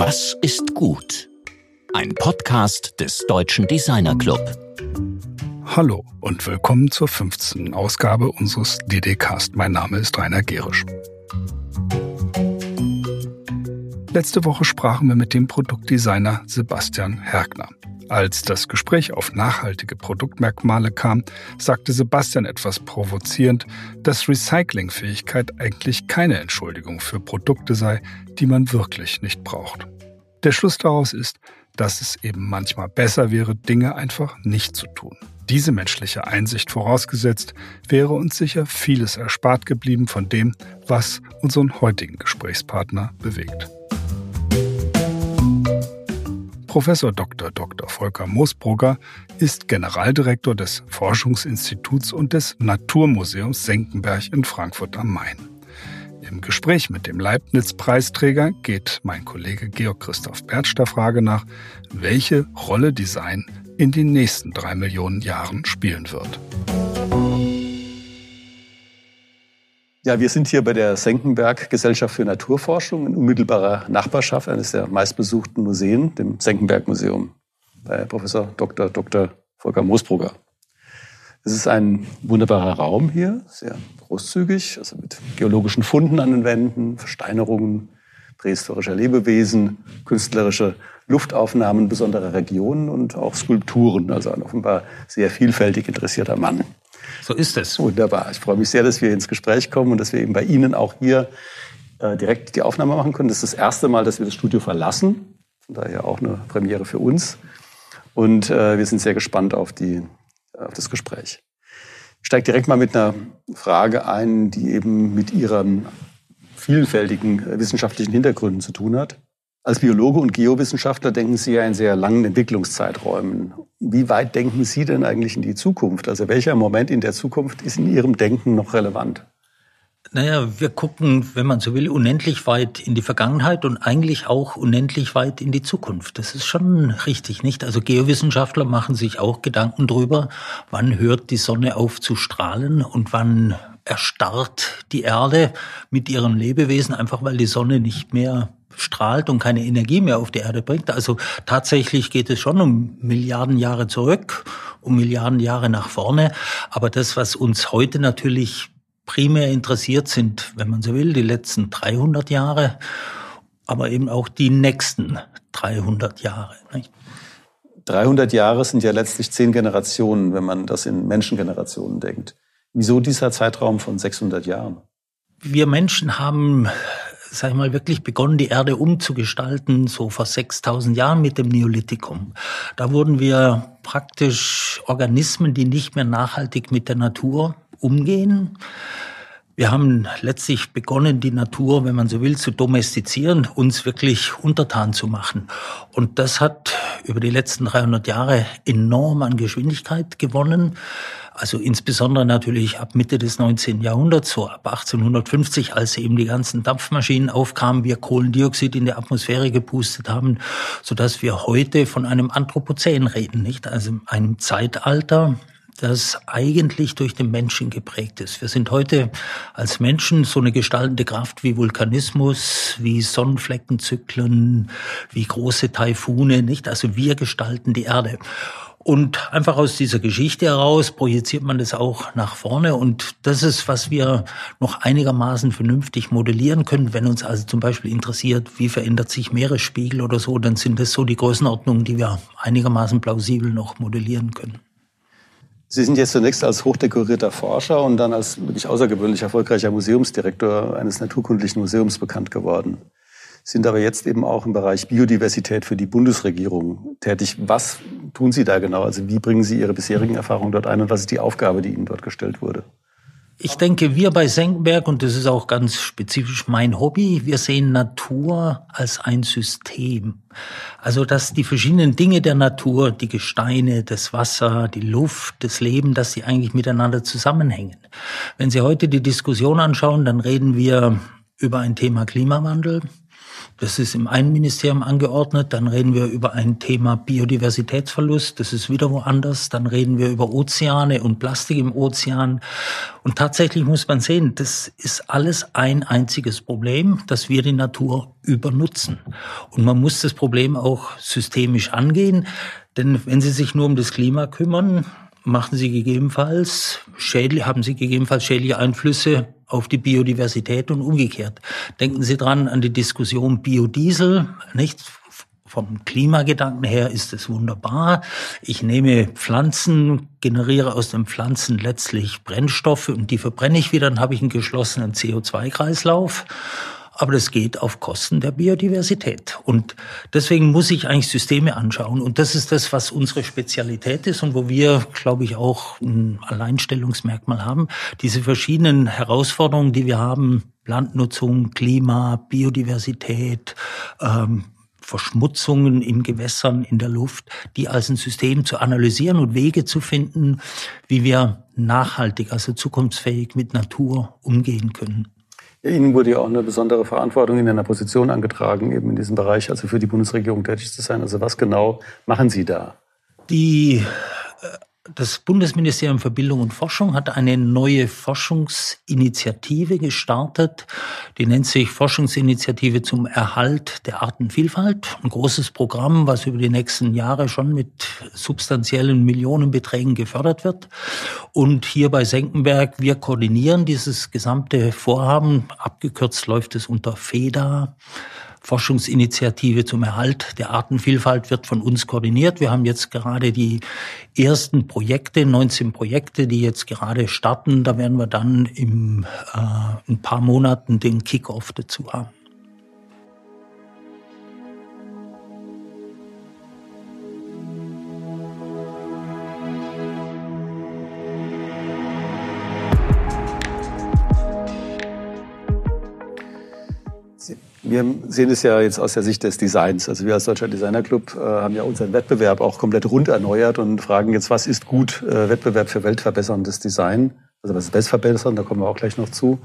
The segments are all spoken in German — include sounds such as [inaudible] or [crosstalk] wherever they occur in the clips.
Was ist gut? Ein Podcast des Deutschen Designer Club. Hallo und willkommen zur 15. Ausgabe unseres DD-Cast. Mein Name ist Rainer Gerisch. Letzte Woche sprachen wir mit dem Produktdesigner Sebastian Hergner. Als das Gespräch auf nachhaltige Produktmerkmale kam, sagte Sebastian etwas provozierend, dass Recyclingfähigkeit eigentlich keine Entschuldigung für Produkte sei, die man wirklich nicht braucht. Der Schluss daraus ist, dass es eben manchmal besser wäre, Dinge einfach nicht zu tun. Diese menschliche Einsicht vorausgesetzt, wäre uns sicher vieles erspart geblieben von dem, was unseren heutigen Gesprächspartner bewegt. Professor Dr. Dr. Volker Moosbrugger ist Generaldirektor des Forschungsinstituts und des Naturmuseums Senckenberg in Frankfurt am Main. Im Gespräch mit dem Leibniz-Preisträger geht mein Kollege Georg Christoph Bertsch der Frage nach, welche Rolle Design in den nächsten drei Millionen Jahren spielen wird. Ja, wir sind hier bei der Senckenberg Gesellschaft für Naturforschung in unmittelbarer Nachbarschaft eines der meistbesuchten Museen, dem Senckenberg Museum, bei Professor Dr. Dr. Volker Moosbrugger. Es ist ein wunderbarer Raum hier, sehr großzügig, also mit geologischen Funden an den Wänden, Versteinerungen prähistorischer Lebewesen, künstlerische Luftaufnahmen besonderer Regionen und auch Skulpturen. Also ein offenbar sehr vielfältig interessierter Mann. So ist es. Wunderbar. Ich freue mich sehr, dass wir ins Gespräch kommen und dass wir eben bei Ihnen auch hier äh, direkt die Aufnahme machen können. Das ist das erste Mal, dass wir das Studio verlassen. Von daher auch eine Premiere für uns. Und äh, wir sind sehr gespannt auf, die, auf das Gespräch. Ich steige direkt mal mit einer Frage ein, die eben mit Ihren vielfältigen äh, wissenschaftlichen Hintergründen zu tun hat. Als Biologe und Geowissenschaftler denken Sie ja in sehr langen Entwicklungszeiträumen. Wie weit denken Sie denn eigentlich in die Zukunft? Also welcher Moment in der Zukunft ist in Ihrem Denken noch relevant? Naja, wir gucken, wenn man so will, unendlich weit in die Vergangenheit und eigentlich auch unendlich weit in die Zukunft. Das ist schon richtig, nicht? Also Geowissenschaftler machen sich auch Gedanken drüber, wann hört die Sonne auf zu strahlen und wann erstarrt die Erde mit ihren Lebewesen, einfach weil die Sonne nicht mehr strahlt und keine Energie mehr auf die Erde bringt. Also tatsächlich geht es schon um Milliarden Jahre zurück, um Milliarden Jahre nach vorne. Aber das, was uns heute natürlich primär interessiert, sind, wenn man so will, die letzten 300 Jahre, aber eben auch die nächsten 300 Jahre. Nicht? 300 Jahre sind ja letztlich zehn Generationen, wenn man das in Menschengenerationen denkt. Wieso dieser Zeitraum von 600 Jahren? Wir Menschen haben sag ich mal, wirklich begonnen, die Erde umzugestalten, so vor 6000 Jahren mit dem Neolithikum. Da wurden wir praktisch Organismen, die nicht mehr nachhaltig mit der Natur umgehen. Wir haben letztlich begonnen, die Natur, wenn man so will, zu domestizieren, uns wirklich untertan zu machen. Und das hat über die letzten 300 Jahre enorm an Geschwindigkeit gewonnen. Also insbesondere natürlich ab Mitte des 19. Jahrhunderts, so ab 1850, als eben die ganzen Dampfmaschinen aufkamen, wir Kohlendioxid in der Atmosphäre gepustet haben, so dass wir heute von einem Anthropozän reden, nicht? Also einem Zeitalter, das eigentlich durch den Menschen geprägt ist. Wir sind heute als Menschen so eine gestaltende Kraft wie Vulkanismus, wie Sonnenfleckenzyklen, wie große Taifune, nicht? Also wir gestalten die Erde. Und einfach aus dieser Geschichte heraus projiziert man das auch nach vorne. Und das ist, was wir noch einigermaßen vernünftig modellieren können. Wenn uns also zum Beispiel interessiert, wie verändert sich Meeresspiegel oder so, dann sind das so die Größenordnungen, die wir einigermaßen plausibel noch modellieren können. Sie sind jetzt zunächst als hochdekorierter Forscher und dann als wirklich außergewöhnlich erfolgreicher Museumsdirektor eines naturkundlichen Museums bekannt geworden sind aber jetzt eben auch im Bereich Biodiversität für die Bundesregierung tätig. Was tun Sie da genau? Also wie bringen Sie Ihre bisherigen Erfahrungen dort ein und was ist die Aufgabe, die Ihnen dort gestellt wurde? Ich denke, wir bei Senckenberg, und das ist auch ganz spezifisch mein Hobby, wir sehen Natur als ein System. Also, dass die verschiedenen Dinge der Natur, die Gesteine, das Wasser, die Luft, das Leben, dass sie eigentlich miteinander zusammenhängen. Wenn Sie heute die Diskussion anschauen, dann reden wir über ein Thema Klimawandel. Das ist im einen Ministerium angeordnet. Dann reden wir über ein Thema Biodiversitätsverlust. Das ist wieder woanders. Dann reden wir über Ozeane und Plastik im Ozean. Und tatsächlich muss man sehen, das ist alles ein einziges Problem, dass wir die Natur übernutzen. Und man muss das Problem auch systemisch angehen. Denn wenn Sie sich nur um das Klima kümmern, machen Sie gegebenenfalls schädlich, haben Sie gegebenenfalls schädliche Einflüsse auf die Biodiversität und umgekehrt. Denken Sie dran an die Diskussion Biodiesel, nicht? Vom Klimagedanken her ist es wunderbar. Ich nehme Pflanzen, generiere aus den Pflanzen letztlich Brennstoffe und die verbrenne ich wieder, dann habe ich einen geschlossenen CO2-Kreislauf aber das geht auf Kosten der Biodiversität. Und deswegen muss ich eigentlich Systeme anschauen. Und das ist das, was unsere Spezialität ist und wo wir, glaube ich, auch ein Alleinstellungsmerkmal haben. Diese verschiedenen Herausforderungen, die wir haben, Landnutzung, Klima, Biodiversität, ähm, Verschmutzungen in Gewässern, in der Luft, die als ein System zu analysieren und Wege zu finden, wie wir nachhaltig, also zukunftsfähig mit Natur umgehen können. Ihnen wurde ja auch eine besondere Verantwortung in einer Position angetragen, eben in diesem Bereich, also für die Bundesregierung tätig zu sein. Also was genau machen Sie da? Die äh, das Bundesministerium für Bildung und Forschung hat eine neue Forschungsinitiative gestartet. Die nennt sich Forschungsinitiative zum Erhalt der Artenvielfalt. Ein großes Programm, was über die nächsten Jahre schon mit substanziellen Millionenbeträgen gefördert wird. Und hier bei Senckenberg, wir koordinieren dieses gesamte Vorhaben. Abgekürzt läuft es unter FEDA. Forschungsinitiative zum Erhalt der Artenvielfalt wird von uns koordiniert. Wir haben jetzt gerade die ersten Projekte, 19 Projekte, die jetzt gerade starten. Da werden wir dann im äh, ein paar Monaten den Kickoff dazu haben. Wir sehen es ja jetzt aus der Sicht des Designs. Also wir als Deutscher Designerclub äh, haben ja unseren Wettbewerb auch komplett rund erneuert und fragen jetzt, was ist gut äh, Wettbewerb für weltverbesserndes Design? Also was ist bestverbessern? Da kommen wir auch gleich noch zu.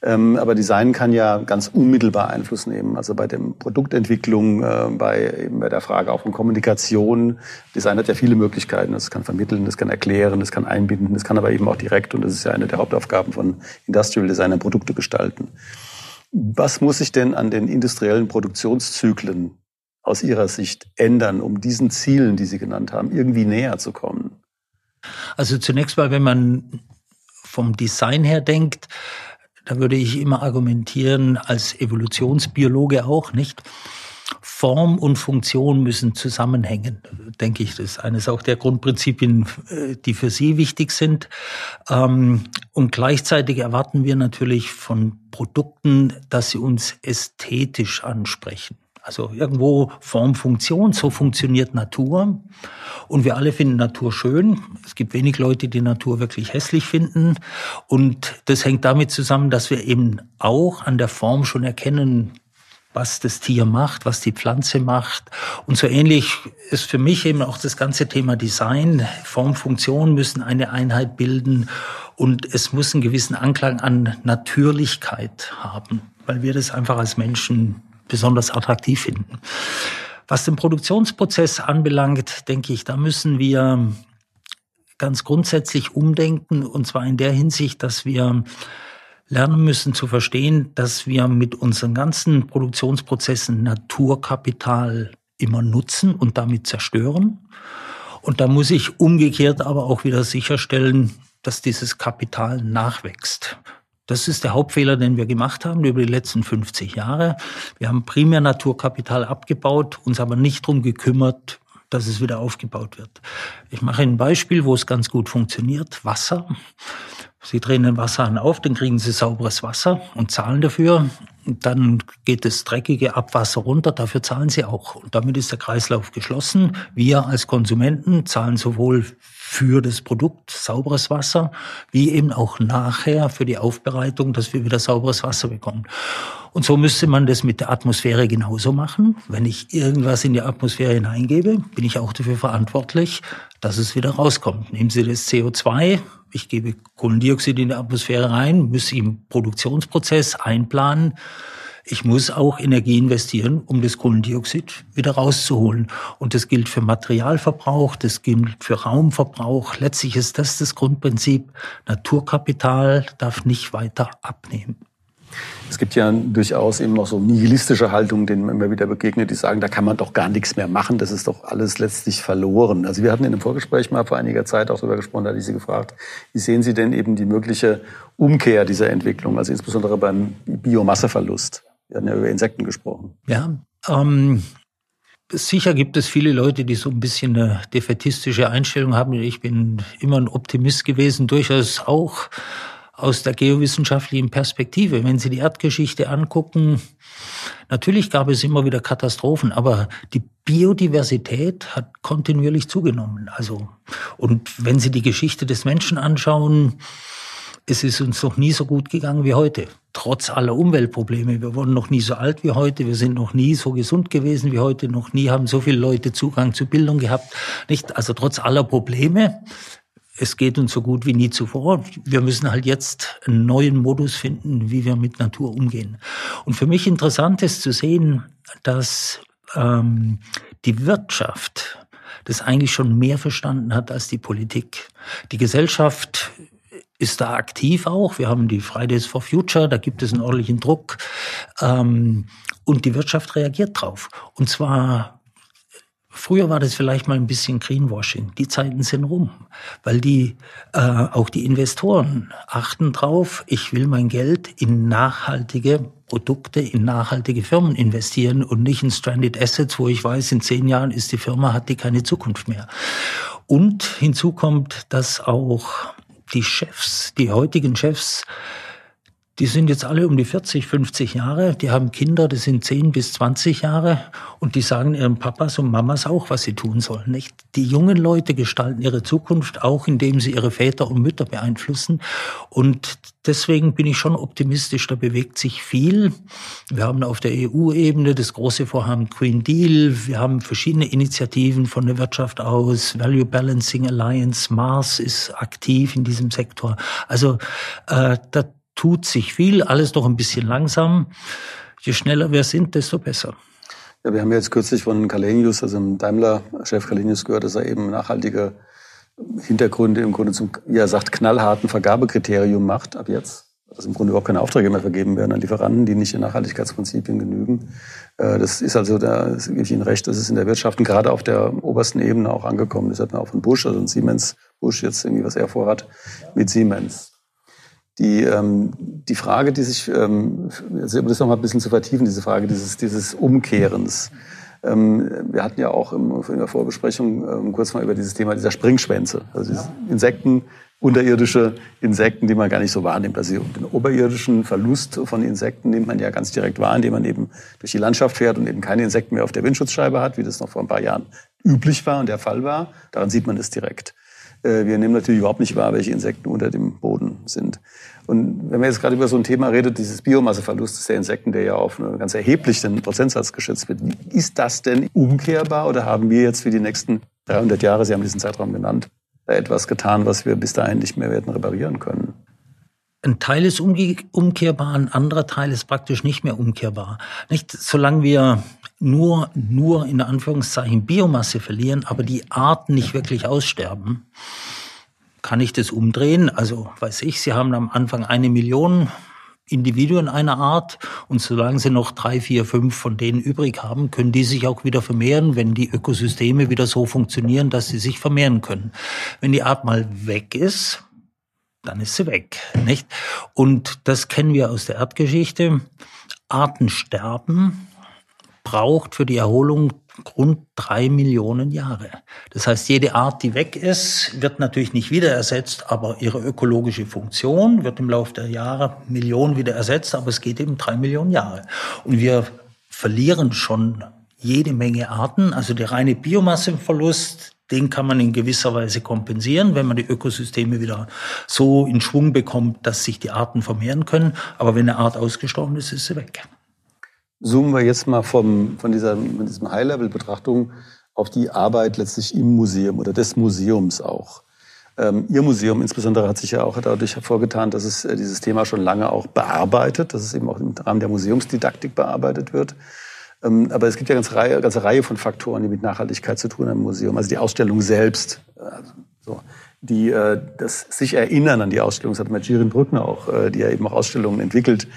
Ähm, aber Design kann ja ganz unmittelbar Einfluss nehmen. Also bei der Produktentwicklung, äh, bei, eben bei der Frage auch von Kommunikation. Design hat ja viele Möglichkeiten. Es kann vermitteln, es kann erklären, es kann einbinden, es kann aber eben auch direkt, und das ist ja eine der Hauptaufgaben von Industrial Designer, Produkte gestalten. Was muss sich denn an den industriellen Produktionszyklen aus Ihrer Sicht ändern, um diesen Zielen, die Sie genannt haben, irgendwie näher zu kommen? Also zunächst mal, wenn man vom Design her denkt, da würde ich immer argumentieren, als Evolutionsbiologe auch, nicht? Form und Funktion müssen zusammenhängen, denke ich. Das ist eines auch der Grundprinzipien, äh, die für Sie wichtig sind. Ähm, und gleichzeitig erwarten wir natürlich von Produkten, dass sie uns ästhetisch ansprechen. Also irgendwo Form, Funktion, so funktioniert Natur. Und wir alle finden Natur schön. Es gibt wenig Leute, die Natur wirklich hässlich finden. Und das hängt damit zusammen, dass wir eben auch an der Form schon erkennen, was das Tier macht, was die Pflanze macht. Und so ähnlich ist für mich eben auch das ganze Thema Design. Form, Funktion müssen eine Einheit bilden und es muss einen gewissen Anklang an Natürlichkeit haben, weil wir das einfach als Menschen besonders attraktiv finden. Was den Produktionsprozess anbelangt, denke ich, da müssen wir ganz grundsätzlich umdenken, und zwar in der Hinsicht, dass wir lernen müssen zu verstehen, dass wir mit unseren ganzen Produktionsprozessen Naturkapital immer nutzen und damit zerstören. Und da muss ich umgekehrt aber auch wieder sicherstellen, dass dieses Kapital nachwächst. Das ist der Hauptfehler, den wir gemacht haben über die letzten 50 Jahre. Wir haben primär Naturkapital abgebaut, uns aber nicht drum gekümmert, dass es wieder aufgebaut wird. Ich mache ein Beispiel, wo es ganz gut funktioniert. Wasser. Sie drehen den Wasserhahn auf, dann kriegen Sie sauberes Wasser und zahlen dafür. Und dann geht das dreckige Abwasser runter, dafür zahlen Sie auch. Und damit ist der Kreislauf geschlossen. Wir als Konsumenten zahlen sowohl für das Produkt sauberes Wasser, wie eben auch nachher für die Aufbereitung, dass wir wieder sauberes Wasser bekommen. Und so müsste man das mit der Atmosphäre genauso machen. Wenn ich irgendwas in die Atmosphäre hineingebe, bin ich auch dafür verantwortlich, dass es wieder rauskommt. Nehmen Sie das CO2, ich gebe Kohlendioxid in die Atmosphäre rein, muss im Produktionsprozess einplanen. ich muss auch Energie investieren, um das Kohlendioxid wieder rauszuholen. Und das gilt für Materialverbrauch, das gilt für Raumverbrauch. Letztlich ist das das Grundprinzip. Naturkapital darf nicht weiter abnehmen. Es gibt ja durchaus eben noch so nihilistische Haltungen, denen man immer wieder begegnet, die sagen, da kann man doch gar nichts mehr machen, das ist doch alles letztlich verloren. Also wir hatten in einem Vorgespräch mal vor einiger Zeit auch darüber gesprochen, da hatte ich Sie gefragt, wie sehen Sie denn eben die mögliche Umkehr dieser Entwicklung, also insbesondere beim Biomasseverlust? Wir hatten ja über Insekten gesprochen. Ja, ähm, Sicher gibt es viele Leute, die so ein bisschen eine defetistische Einstellung haben. Ich bin immer ein Optimist gewesen, durchaus auch aus der geowissenschaftlichen Perspektive. Wenn Sie die Erdgeschichte angucken, natürlich gab es immer wieder Katastrophen, aber die Biodiversität hat kontinuierlich zugenommen. Also, und wenn Sie die Geschichte des Menschen anschauen, es ist uns noch nie so gut gegangen wie heute. Trotz aller Umweltprobleme. Wir wurden noch nie so alt wie heute. Wir sind noch nie so gesund gewesen wie heute. Noch nie haben so viele Leute Zugang zu Bildung gehabt. Nicht? Also trotz aller Probleme es geht uns so gut wie nie zuvor. Wir müssen halt jetzt einen neuen Modus finden, wie wir mit Natur umgehen. Und für mich interessant ist zu sehen, dass ähm, die Wirtschaft das eigentlich schon mehr verstanden hat als die Politik. Die Gesellschaft ist da aktiv auch. Wir haben die Fridays for Future, da gibt es einen ordentlichen Druck. Ähm, und die Wirtschaft reagiert drauf. Und zwar Früher war das vielleicht mal ein bisschen Greenwashing. Die Zeiten sind rum, weil die äh, auch die Investoren achten drauf. Ich will mein Geld in nachhaltige Produkte, in nachhaltige Firmen investieren und nicht in stranded Assets, wo ich weiß, in zehn Jahren ist die Firma hat die keine Zukunft mehr. Und hinzu kommt, dass auch die Chefs, die heutigen Chefs die sind jetzt alle um die 40, 50 Jahre, die haben Kinder, die sind 10 bis 20 Jahre und die sagen ihren Papas und Mamas auch, was sie tun sollen. Nicht? Die jungen Leute gestalten ihre Zukunft auch, indem sie ihre Väter und Mütter beeinflussen. Und deswegen bin ich schon optimistisch, da bewegt sich viel. Wir haben auf der EU-Ebene das große Vorhaben Green Deal, wir haben verschiedene Initiativen von der Wirtschaft aus, Value Balancing Alliance, Mars ist aktiv in diesem Sektor. Also äh, da tut sich viel, alles doch ein bisschen langsam. Je schneller wir sind, desto besser. Ja, wir haben jetzt kürzlich von Kalenius, also dem Daimler-Chef Kalenius gehört, dass er eben nachhaltige Hintergründe im Grunde zum, er sagt, knallharten Vergabekriterium macht ab jetzt. Dass im Grunde überhaupt keine Aufträge mehr vergeben werden an Lieferanten, die nicht in Nachhaltigkeitsprinzipien genügen. Äh, das ist also, da gebe ich Ihnen recht, das ist in der Wirtschaft und gerade auf der obersten Ebene auch angekommen. Das hat man auch von Bush, also Siemens, Bush jetzt irgendwie, was er vorhat, mit Siemens. Die, ähm, die Frage, die sich, ähm, also um das noch mal ein bisschen zu vertiefen, diese Frage dieses, dieses Umkehrens. Ähm, wir hatten ja auch im, in der Vorbesprechung ähm, kurz mal über dieses Thema dieser Springschwänze, also Insekten, unterirdische Insekten, die man gar nicht so wahrnimmt. Also den oberirdischen Verlust von Insekten nimmt man ja ganz direkt wahr, indem man eben durch die Landschaft fährt und eben keine Insekten mehr auf der Windschutzscheibe hat, wie das noch vor ein paar Jahren üblich war und der Fall war. Daran sieht man das direkt. Äh, wir nehmen natürlich überhaupt nicht wahr, welche Insekten unter dem Boden sind. Und wenn man jetzt gerade über so ein Thema redet, dieses Biomasseverlustes der Insekten, der ja auf einen ganz erheblichen Prozentsatz geschätzt wird, ist das denn umkehrbar oder haben wir jetzt für die nächsten 300 Jahre, Sie haben diesen Zeitraum genannt, etwas getan, was wir bis dahin nicht mehr werden reparieren können? Ein Teil ist umkehrbar, ein anderer Teil ist praktisch nicht mehr umkehrbar. Nicht, solange wir nur, nur in Anführungszeichen Biomasse verlieren, aber die Arten nicht wirklich aussterben, kann ich das umdrehen. Also, weiß ich, Sie haben am Anfang eine Million Individuen einer Art und solange Sie noch drei, vier, fünf von denen übrig haben, können die sich auch wieder vermehren, wenn die Ökosysteme wieder so funktionieren, dass sie sich vermehren können. Wenn die Art mal weg ist, dann ist sie weg, nicht? Und das kennen wir aus der Erdgeschichte. Arten sterben, braucht für die Erholung rund drei Millionen Jahre. Das heißt, jede Art, die weg ist, wird natürlich nicht wieder ersetzt, aber ihre ökologische Funktion wird im Laufe der Jahre Millionen wieder ersetzt, aber es geht eben drei Millionen Jahre. Und wir verlieren schon jede Menge Arten, also der reine Biomasseverlust, den kann man in gewisser Weise kompensieren, wenn man die Ökosysteme wieder so in Schwung bekommt, dass sich die Arten vermehren können. Aber wenn eine Art ausgestorben ist, ist sie weg. Zoomen wir jetzt mal vom, von dieser, von diesem High-Level-Betrachtung auf die Arbeit letztlich im Museum oder des Museums auch. Ähm, Ihr Museum insbesondere hat sich ja auch dadurch hervorgetan, dass es äh, dieses Thema schon lange auch bearbeitet, dass es eben auch im Rahmen der Museumsdidaktik bearbeitet wird. Ähm, aber es gibt ja eine ganze Reihe, ganze Reihe von Faktoren, die mit Nachhaltigkeit zu tun haben im Museum. Also die Ausstellung selbst, also so, die äh, das sich erinnern an die Ausstellung, das hat Majirin Brückner auch, äh, die ja eben auch Ausstellungen entwickelt,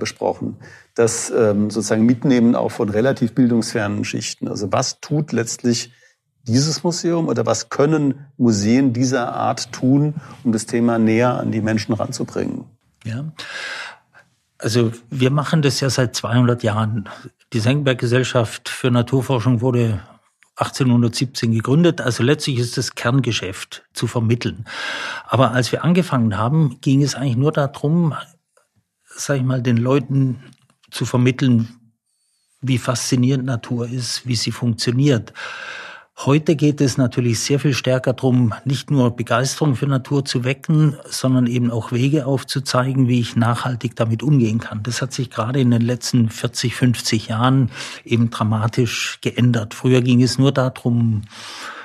besprochen. Das ähm, sozusagen Mitnehmen auch von relativ bildungsfernen Schichten. Also was tut letztlich dieses Museum oder was können Museen dieser Art tun, um das Thema näher an die Menschen ranzubringen? Ja. Also wir machen das ja seit 200 Jahren. Die Senckenberg-Gesellschaft für Naturforschung wurde 1817 gegründet. Also letztlich ist das Kerngeschäft zu vermitteln. Aber als wir angefangen haben, ging es eigentlich nur darum, sag ich mal, den Leuten zu vermitteln, wie faszinierend Natur ist, wie sie funktioniert. Heute geht es natürlich sehr viel stärker darum, nicht nur Begeisterung für Natur zu wecken, sondern eben auch Wege aufzuzeigen, wie ich nachhaltig damit umgehen kann. Das hat sich gerade in den letzten 40, 50 Jahren eben dramatisch geändert. Früher ging es nur darum,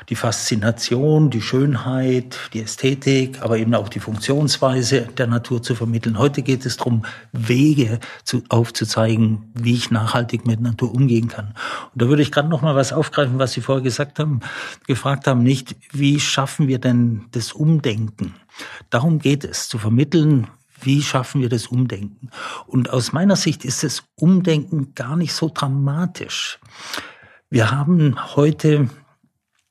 die Faszination, die Schönheit, die Ästhetik, aber eben auch die Funktionsweise der Natur zu vermitteln. Heute geht es darum, Wege zu, aufzuzeigen, wie ich nachhaltig mit Natur umgehen kann. Und da würde ich gerade noch mal was aufgreifen, was Sie vorher gesagt haben, gefragt haben, nicht, wie schaffen wir denn das Umdenken? Darum geht es, zu vermitteln, wie schaffen wir das Umdenken? Und aus meiner Sicht ist das Umdenken gar nicht so dramatisch. Wir haben heute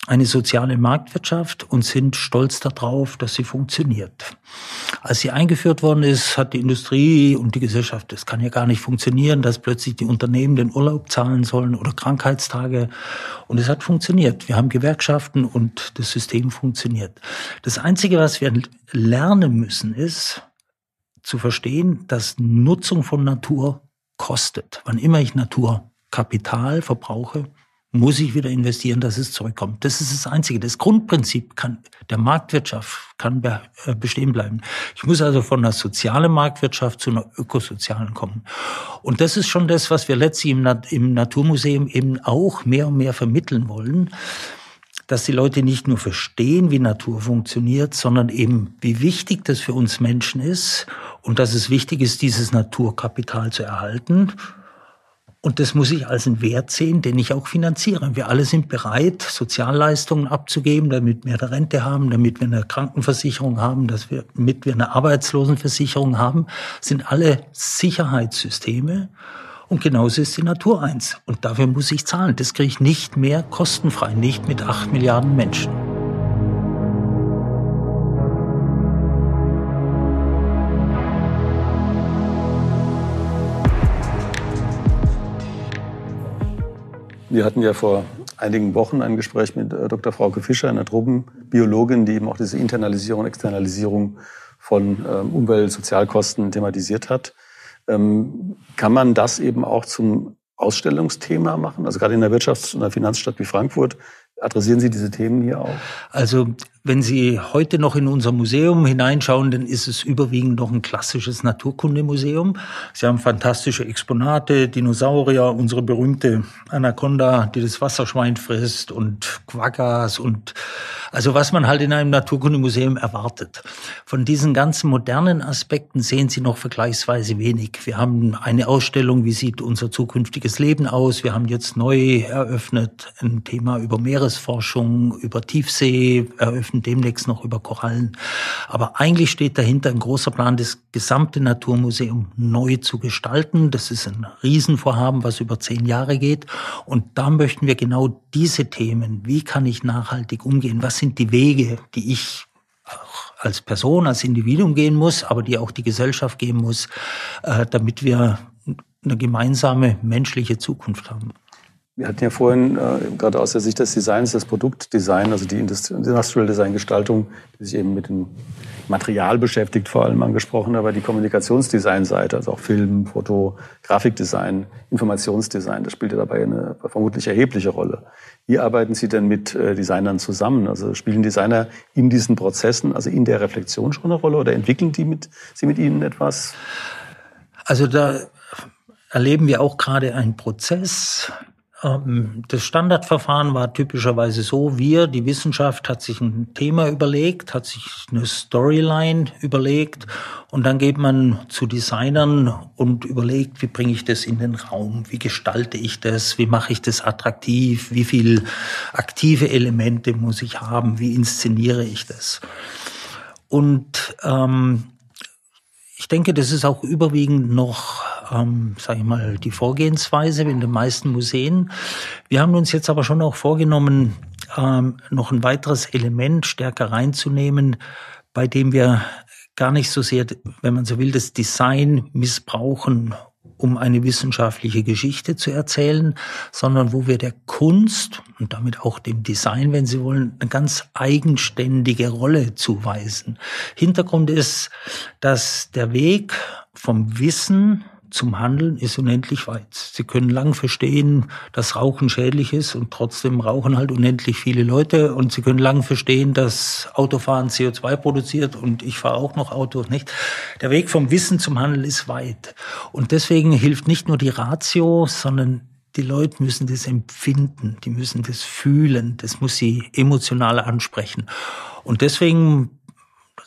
eine soziale Marktwirtschaft und sind stolz darauf, dass sie funktioniert. Als sie eingeführt worden ist, hat die Industrie und die Gesellschaft, das kann ja gar nicht funktionieren, dass plötzlich die Unternehmen den Urlaub zahlen sollen oder Krankheitstage. Und es hat funktioniert. Wir haben Gewerkschaften und das System funktioniert. Das Einzige, was wir lernen müssen, ist zu verstehen, dass Nutzung von Natur kostet. Wann immer ich Naturkapital verbrauche, muss ich wieder investieren, dass es zurückkommt. Das ist das Einzige. Das Grundprinzip kann, der Marktwirtschaft kann äh, bestehen bleiben. Ich muss also von einer sozialen Marktwirtschaft zu einer ökosozialen kommen. Und das ist schon das, was wir letztlich im, im Naturmuseum eben auch mehr und mehr vermitteln wollen dass die Leute nicht nur verstehen, wie Natur funktioniert, sondern eben, wie wichtig das für uns Menschen ist und dass es wichtig ist, dieses Naturkapital zu erhalten und das muss ich als einen Wert sehen, den ich auch finanziere. Wir alle sind bereit, Sozialleistungen abzugeben, damit wir eine Rente haben, damit wir eine Krankenversicherung haben, dass wir, damit wir eine Arbeitslosenversicherung haben, sind alle Sicherheitssysteme. Und genauso ist die Natur eins. Und dafür muss ich zahlen. Das kriege ich nicht mehr kostenfrei, nicht mit acht Milliarden Menschen. Wir hatten ja vor einigen Wochen ein Gespräch mit äh, Dr. Frauke Fischer, einer Tropenbiologin, die eben auch diese Internalisierung, Externalisierung von ähm, Umwelt-, Sozialkosten thematisiert hat. Ähm, kann man das eben auch zum Ausstellungsthema machen? Also gerade in der Wirtschafts- und der Finanzstadt wie Frankfurt adressieren Sie diese Themen hier auch? Also wenn Sie heute noch in unser Museum hineinschauen, dann ist es überwiegend noch ein klassisches Naturkundemuseum. Sie haben fantastische Exponate, Dinosaurier, unsere berühmte Anaconda, die das Wasserschwein frisst und Quaggas und also was man halt in einem Naturkundemuseum erwartet. Von diesen ganzen modernen Aspekten sehen Sie noch vergleichsweise wenig. Wir haben eine Ausstellung, wie sieht unser zukünftiges Leben aus? Wir haben jetzt neu eröffnet ein Thema über Meeresforschung, über Tiefsee eröffnet berichten demnächst noch über Korallen. Aber eigentlich steht dahinter ein großer Plan, das gesamte Naturmuseum neu zu gestalten. Das ist ein Riesenvorhaben, was über zehn Jahre geht. Und da möchten wir genau diese Themen, wie kann ich nachhaltig umgehen, was sind die Wege, die ich als Person, als Individuum gehen muss, aber die auch die Gesellschaft gehen muss, äh, damit wir eine gemeinsame menschliche Zukunft haben. Wir hatten ja vorhin äh, gerade aus der Sicht des Designs das Produktdesign, also die Industrial Design Gestaltung, die sich eben mit dem Material beschäftigt, vor allem angesprochen, aber die Kommunikationsdesign-Seite, also auch Film, Foto, Grafikdesign, Informationsdesign, das spielt ja dabei eine vermutlich erhebliche Rolle. Wie arbeiten Sie denn mit äh, Designern zusammen? Also spielen Designer in diesen Prozessen, also in der Reflexion schon eine Rolle oder entwickeln die mit, Sie mit Ihnen etwas? Also da erleben wir auch gerade einen Prozess, das Standardverfahren war typischerweise so, wir, die Wissenschaft, hat sich ein Thema überlegt, hat sich eine Storyline überlegt und dann geht man zu Designern und überlegt, wie bringe ich das in den Raum, wie gestalte ich das, wie mache ich das attraktiv, wie viel aktive Elemente muss ich haben, wie inszeniere ich das. Und ähm, ich denke, das ist auch überwiegend noch, ähm, sage ich mal, die Vorgehensweise in den meisten Museen. Wir haben uns jetzt aber schon auch vorgenommen, ähm, noch ein weiteres Element stärker reinzunehmen, bei dem wir gar nicht so sehr, wenn man so will, das Design missbrauchen, um eine wissenschaftliche Geschichte zu erzählen, sondern wo wir der Kunst und damit auch dem Design, wenn Sie wollen, eine ganz eigenständige Rolle zuweisen. Hintergrund ist, dass der Weg vom Wissen zum Handeln ist unendlich weit. Sie können lang verstehen, dass Rauchen schädlich ist und trotzdem rauchen halt unendlich viele Leute. Und Sie können lang verstehen, dass Autofahren CO2 produziert und ich fahre auch noch Auto, nicht? Der Weg vom Wissen zum Handeln ist weit. Und deswegen hilft nicht nur die Ratio, sondern die Leute müssen das empfinden, die müssen das fühlen, das muss sie emotional ansprechen. Und deswegen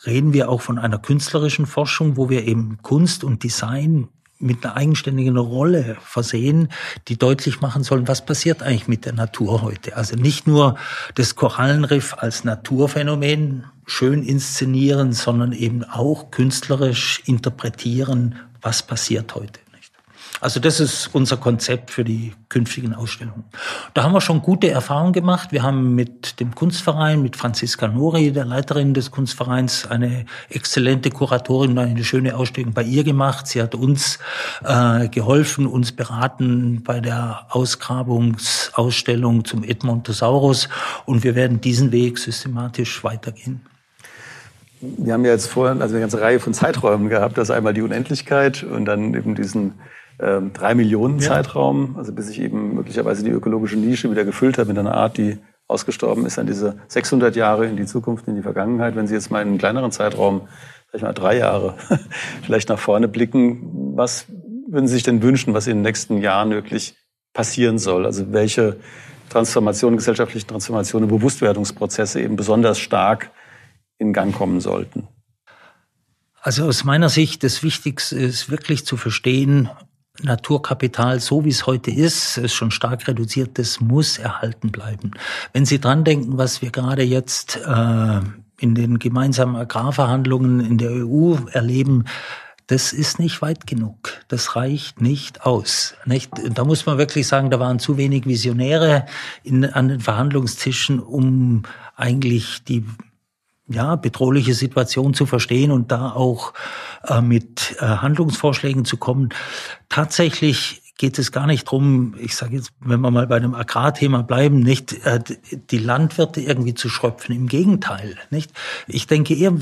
reden wir auch von einer künstlerischen Forschung, wo wir eben Kunst und Design mit einer eigenständigen Rolle versehen, die deutlich machen sollen, was passiert eigentlich mit der Natur heute. Also nicht nur das Korallenriff als Naturphänomen schön inszenieren, sondern eben auch künstlerisch interpretieren, was passiert heute. Also das ist unser Konzept für die künftigen Ausstellungen. Da haben wir schon gute Erfahrungen gemacht. Wir haben mit dem Kunstverein, mit Franziska Nori, der Leiterin des Kunstvereins, eine exzellente Kuratorin, eine schöne Ausstellung bei ihr gemacht. Sie hat uns äh, geholfen, uns beraten bei der Ausgrabungsausstellung zum Edmontosaurus und wir werden diesen Weg systematisch weitergehen. Wir haben ja jetzt vorhin also eine ganze Reihe von Zeiträumen gehabt. Das einmal die Unendlichkeit und dann eben diesen ähm, drei Millionen ja. Zeitraum, also bis ich eben möglicherweise die ökologische Nische wieder gefüllt habe mit einer Art, die ausgestorben ist, an diese 600 Jahre in die Zukunft, in die Vergangenheit. Wenn Sie jetzt mal in einen kleineren Zeitraum, sag ich mal drei Jahre, [laughs] vielleicht nach vorne blicken, was würden Sie sich denn wünschen, was in den nächsten Jahren wirklich passieren soll? Also welche Transformationen, gesellschaftlichen Transformationen, Bewusstwerdungsprozesse eben besonders stark in Gang kommen sollten? Also aus meiner Sicht das Wichtigste ist wirklich zu verstehen, Naturkapital, so wie es heute ist, ist schon stark reduziert, das muss erhalten bleiben. Wenn Sie dran denken, was wir gerade jetzt äh, in den gemeinsamen Agrarverhandlungen in der EU erleben, das ist nicht weit genug. Das reicht nicht aus. Nicht? Da muss man wirklich sagen, da waren zu wenig Visionäre in, an den Verhandlungstischen, um eigentlich die ja, bedrohliche Situation zu verstehen und da auch äh, mit äh, Handlungsvorschlägen zu kommen. Tatsächlich geht es gar nicht drum, ich sage jetzt, wenn wir mal bei dem Agrarthema bleiben, nicht äh, die Landwirte irgendwie zu schröpfen. Im Gegenteil, nicht? Ich denke eher,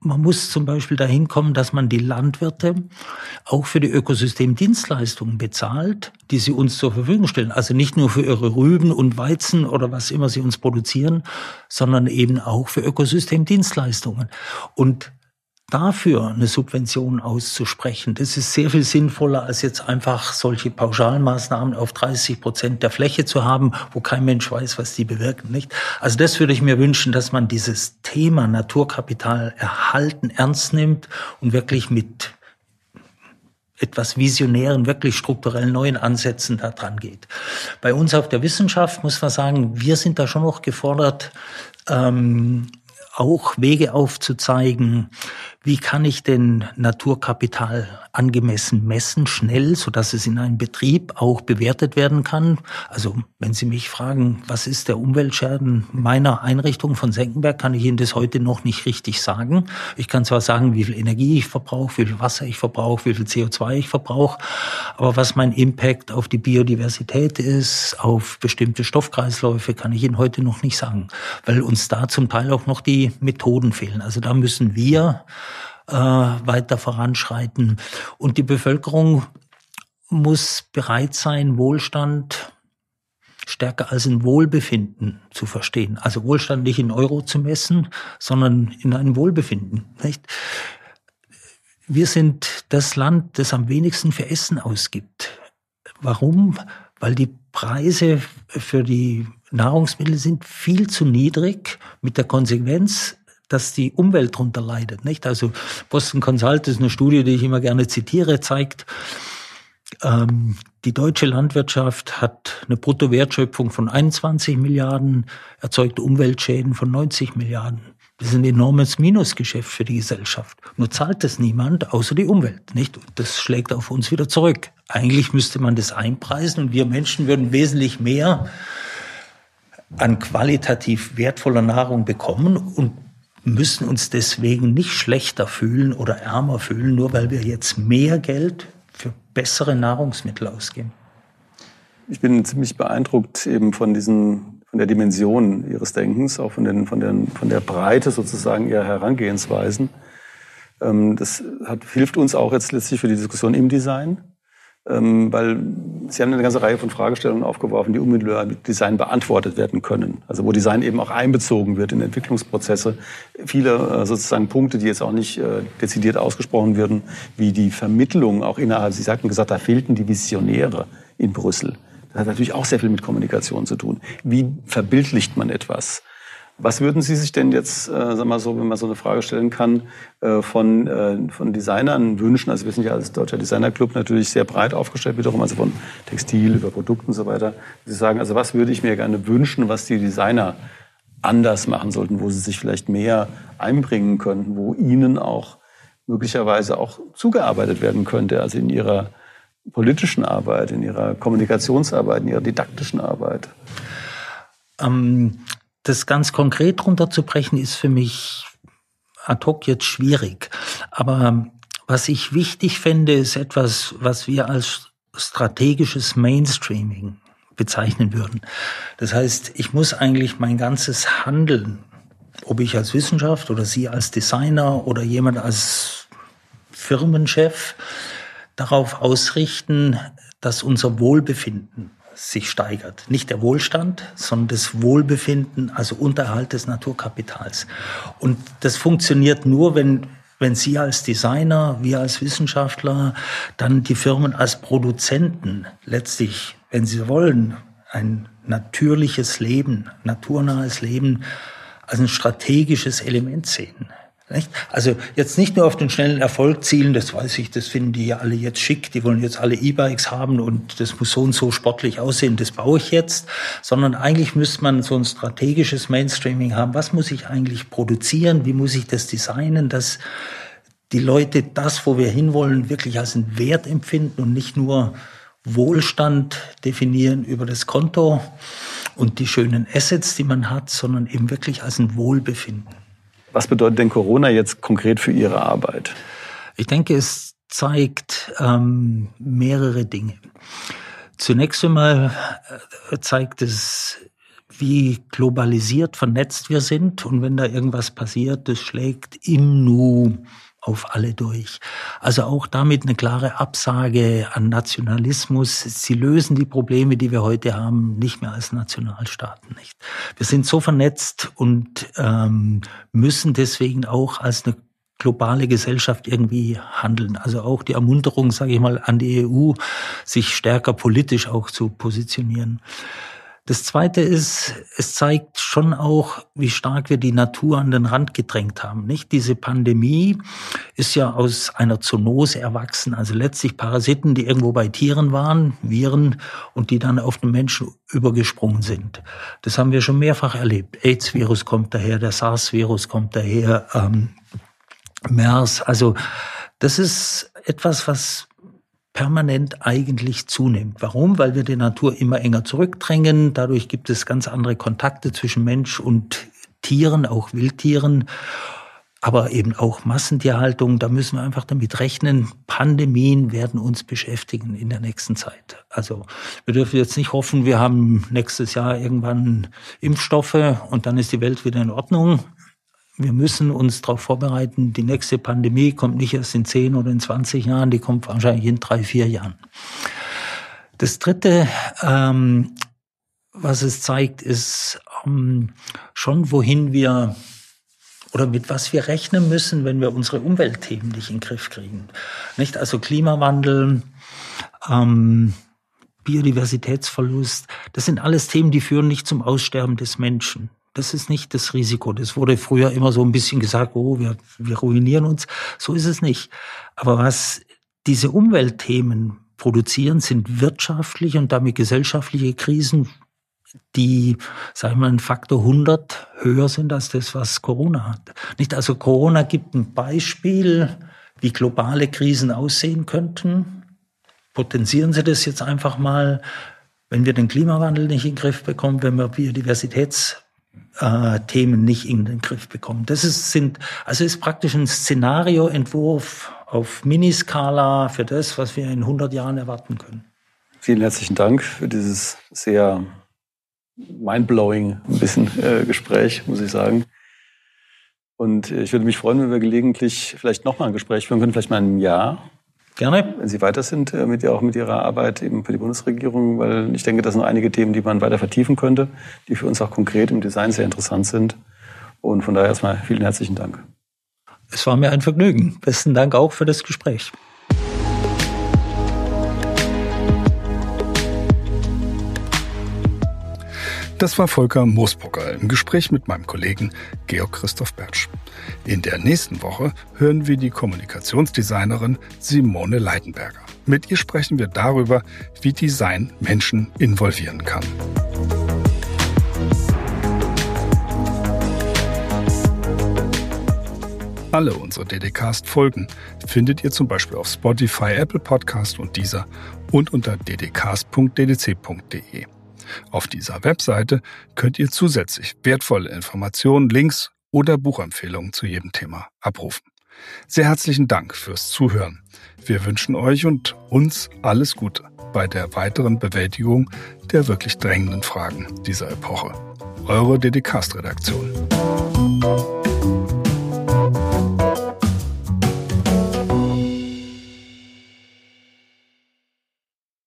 man muss zum Beispiel dahin kommen, dass man die Landwirte auch für die Ökosystemdienstleistungen bezahlt, die sie uns zur Verfügung stellen. Also nicht nur für ihre Rüben und Weizen oder was immer sie uns produzieren, sondern eben auch für Ökosystemdienstleistungen. Und dafür eine Subvention auszusprechen, das ist sehr viel sinnvoller, als jetzt einfach solche Pauschalmaßnahmen auf 30 Prozent der Fläche zu haben, wo kein Mensch weiß, was die bewirken, nicht? Also das würde ich mir wünschen, dass man dieses Thema Naturkapital erhalten ernst nimmt und wirklich mit etwas visionären, wirklich strukturell neuen Ansätzen da dran geht. Bei uns auf der Wissenschaft muss man sagen, wir sind da schon noch gefordert, ähm, auch Wege aufzuzeigen, wie kann ich denn Naturkapital angemessen messen, schnell, so dass es in einem Betrieb auch bewertet werden kann. Also wenn Sie mich fragen, was ist der Umweltschaden meiner Einrichtung von Senckenberg, kann ich Ihnen das heute noch nicht richtig sagen. Ich kann zwar sagen, wie viel Energie ich verbrauche, wie viel Wasser ich verbrauche, wie viel CO2 ich verbrauche, aber was mein Impact auf die Biodiversität ist, auf bestimmte Stoffkreisläufe, kann ich Ihnen heute noch nicht sagen, weil uns da zum Teil auch noch die Methoden fehlen. Also da müssen wir äh, weiter voranschreiten. Und die Bevölkerung muss bereit sein, Wohlstand stärker als ein Wohlbefinden zu verstehen. Also Wohlstand nicht in Euro zu messen, sondern in einem Wohlbefinden. Nicht? Wir sind das Land, das am wenigsten für Essen ausgibt. Warum? Weil die Preise für die Nahrungsmittel sind viel zu niedrig mit der Konsequenz, dass die Umwelt darunter leidet. Nicht? Also Boston Consult ist eine Studie, die ich immer gerne zitiere, zeigt, ähm, die deutsche Landwirtschaft hat eine Bruttowertschöpfung von 21 Milliarden, erzeugt Umweltschäden von 90 Milliarden. Das ist ein enormes Minusgeschäft für die Gesellschaft. Nur zahlt das niemand, außer die Umwelt, nicht? Das schlägt auf uns wieder zurück. Eigentlich müsste man das einpreisen und wir Menschen würden wesentlich mehr an qualitativ wertvoller Nahrung bekommen und müssen uns deswegen nicht schlechter fühlen oder ärmer fühlen, nur weil wir jetzt mehr Geld für bessere Nahrungsmittel ausgeben. Ich bin ziemlich beeindruckt eben von diesen, von der Dimension Ihres Denkens, auch von, den, von, den, von der Breite sozusagen Ihrer Herangehensweisen. Ähm, das hat, hilft uns auch jetzt letztlich für die Diskussion im Design. Ähm, weil Sie haben eine ganze Reihe von Fragestellungen aufgeworfen, die unmittelbar mit Design beantwortet werden können. Also wo Design eben auch einbezogen wird in Entwicklungsprozesse. Viele äh, sozusagen Punkte, die jetzt auch nicht äh, dezidiert ausgesprochen werden, wie die Vermittlung auch innerhalb, Sie sagten gesagt, da fehlten die Visionäre in Brüssel. Das hat natürlich auch sehr viel mit Kommunikation zu tun. Wie verbildlicht man etwas? Was würden Sie sich denn jetzt, äh, sag mal so, wenn man so eine Frage stellen kann, äh, von, äh, von Designern wünschen? Also wir sind ja als Deutscher Designerclub natürlich sehr breit aufgestellt wiederum, also von Textil über Produkten und so weiter. Sie sagen, also was würde ich mir gerne wünschen, was die Designer anders machen sollten, wo sie sich vielleicht mehr einbringen könnten, wo ihnen auch möglicherweise auch zugearbeitet werden könnte, also in ihrer politischen Arbeit, in ihrer Kommunikationsarbeit, in ihrer didaktischen Arbeit? Ähm, das ganz konkret runterzubrechen ist für mich ad hoc jetzt schwierig. Aber was ich wichtig fände, ist etwas, was wir als strategisches Mainstreaming bezeichnen würden. Das heißt, ich muss eigentlich mein ganzes Handeln, ob ich als Wissenschaft oder Sie als Designer oder jemand als Firmenchef, darauf ausrichten, dass unser Wohlbefinden sich steigert. Nicht der Wohlstand, sondern das Wohlbefinden, also Unterhalt des Naturkapitals. Und das funktioniert nur, wenn, wenn Sie als Designer, wir als Wissenschaftler, dann die Firmen als Produzenten letztlich, wenn Sie wollen, ein natürliches Leben, naturnahes Leben als ein strategisches Element sehen. Nicht? Also jetzt nicht nur auf den schnellen Erfolg zielen, das weiß ich, das finden die ja alle jetzt schick, die wollen jetzt alle E-Bikes haben und das muss so und so sportlich aussehen, das baue ich jetzt, sondern eigentlich müsste man so ein strategisches Mainstreaming haben. Was muss ich eigentlich produzieren? Wie muss ich das designen, dass die Leute das, wo wir hinwollen, wirklich als einen Wert empfinden und nicht nur Wohlstand definieren über das Konto und die schönen Assets, die man hat, sondern eben wirklich als ein Wohlbefinden. Was bedeutet denn Corona jetzt konkret für Ihre Arbeit? Ich denke, es zeigt ähm, mehrere Dinge. Zunächst einmal äh, zeigt es, wie globalisiert vernetzt wir sind und wenn da irgendwas passiert, das schlägt im Nu auf alle durch. Also auch damit eine klare Absage an Nationalismus. Sie lösen die Probleme, die wir heute haben, nicht mehr als Nationalstaaten. Nicht. Wir sind so vernetzt und ähm, müssen deswegen auch als eine globale Gesellschaft irgendwie handeln. Also auch die Ermunterung, sage ich mal, an die EU, sich stärker politisch auch zu positionieren. Das Zweite ist, es zeigt schon auch, wie stark wir die Natur an den Rand gedrängt haben. Nicht diese Pandemie ist ja aus einer Zoonose erwachsen, also letztlich Parasiten, die irgendwo bei Tieren waren, Viren und die dann auf den Menschen übergesprungen sind. Das haben wir schon mehrfach erlebt. AIDS-Virus kommt daher, der SARS-Virus kommt daher, ähm, MERS. Also das ist etwas, was permanent eigentlich zunimmt. Warum? Weil wir die Natur immer enger zurückdrängen. Dadurch gibt es ganz andere Kontakte zwischen Mensch und Tieren, auch Wildtieren, aber eben auch Massentierhaltung. Da müssen wir einfach damit rechnen. Pandemien werden uns beschäftigen in der nächsten Zeit. Also wir dürfen jetzt nicht hoffen, wir haben nächstes Jahr irgendwann Impfstoffe und dann ist die Welt wieder in Ordnung wir müssen uns darauf vorbereiten, die nächste Pandemie kommt nicht erst in 10 oder in 20 Jahren, die kommt wahrscheinlich in drei, vier Jahren. Das Dritte, ähm, was es zeigt, ist ähm, schon, wohin wir oder mit was wir rechnen müssen, wenn wir unsere Umweltthemen nicht in den Griff kriegen. Nicht? Also Klimawandel, ähm, Biodiversitätsverlust, das sind alles Themen, die führen nicht zum Aussterben des Menschen. Das ist nicht das Risiko. Das wurde früher immer so ein bisschen gesagt, oh, wir, wir ruinieren uns. So ist es nicht. Aber was diese Umweltthemen produzieren, sind wirtschaftliche und damit gesellschaftliche Krisen, die, sagen wir mal, ein Faktor 100 höher sind als das, was Corona hat. Nicht? Also Corona gibt ein Beispiel, wie globale Krisen aussehen könnten. Potenzieren Sie das jetzt einfach mal, wenn wir den Klimawandel nicht in den Griff bekommen, wenn wir Biodiversitäts äh, Themen nicht in den Griff bekommen. Das ist, sind, also ist praktisch ein Szenarioentwurf auf Miniskala für das, was wir in 100 Jahren erwarten können. Vielen herzlichen Dank für dieses sehr mindblowing ein bisschen äh, Gespräch, muss ich sagen. Und ich würde mich freuen, wenn wir gelegentlich vielleicht nochmal ein Gespräch führen können, vielleicht mal in einem Jahr, Gerne. Wenn Sie weiter sind, äh, mit, auch mit Ihrer Arbeit eben für die Bundesregierung, weil ich denke, das sind einige Themen, die man weiter vertiefen könnte, die für uns auch konkret im Design sehr interessant sind. Und von daher erstmal vielen herzlichen Dank. Es war mir ein Vergnügen. Besten Dank auch für das Gespräch. Das war Volker Moosbrugger im Gespräch mit meinem Kollegen Georg Christoph Bertsch. In der nächsten Woche hören wir die Kommunikationsdesignerin Simone Leidenberger. Mit ihr sprechen wir darüber, wie Design Menschen involvieren kann. Alle unsere DDcast-Folgen findet ihr zum Beispiel auf Spotify, Apple Podcast und dieser und unter ddcast.ddc.de. Auf dieser Webseite könnt ihr zusätzlich wertvolle Informationen, Links oder Buchempfehlungen zu jedem Thema abrufen. Sehr herzlichen Dank fürs Zuhören. Wir wünschen euch und uns alles Gute bei der weiteren Bewältigung der wirklich drängenden Fragen dieser Epoche. Eure DDcast-Redaktion.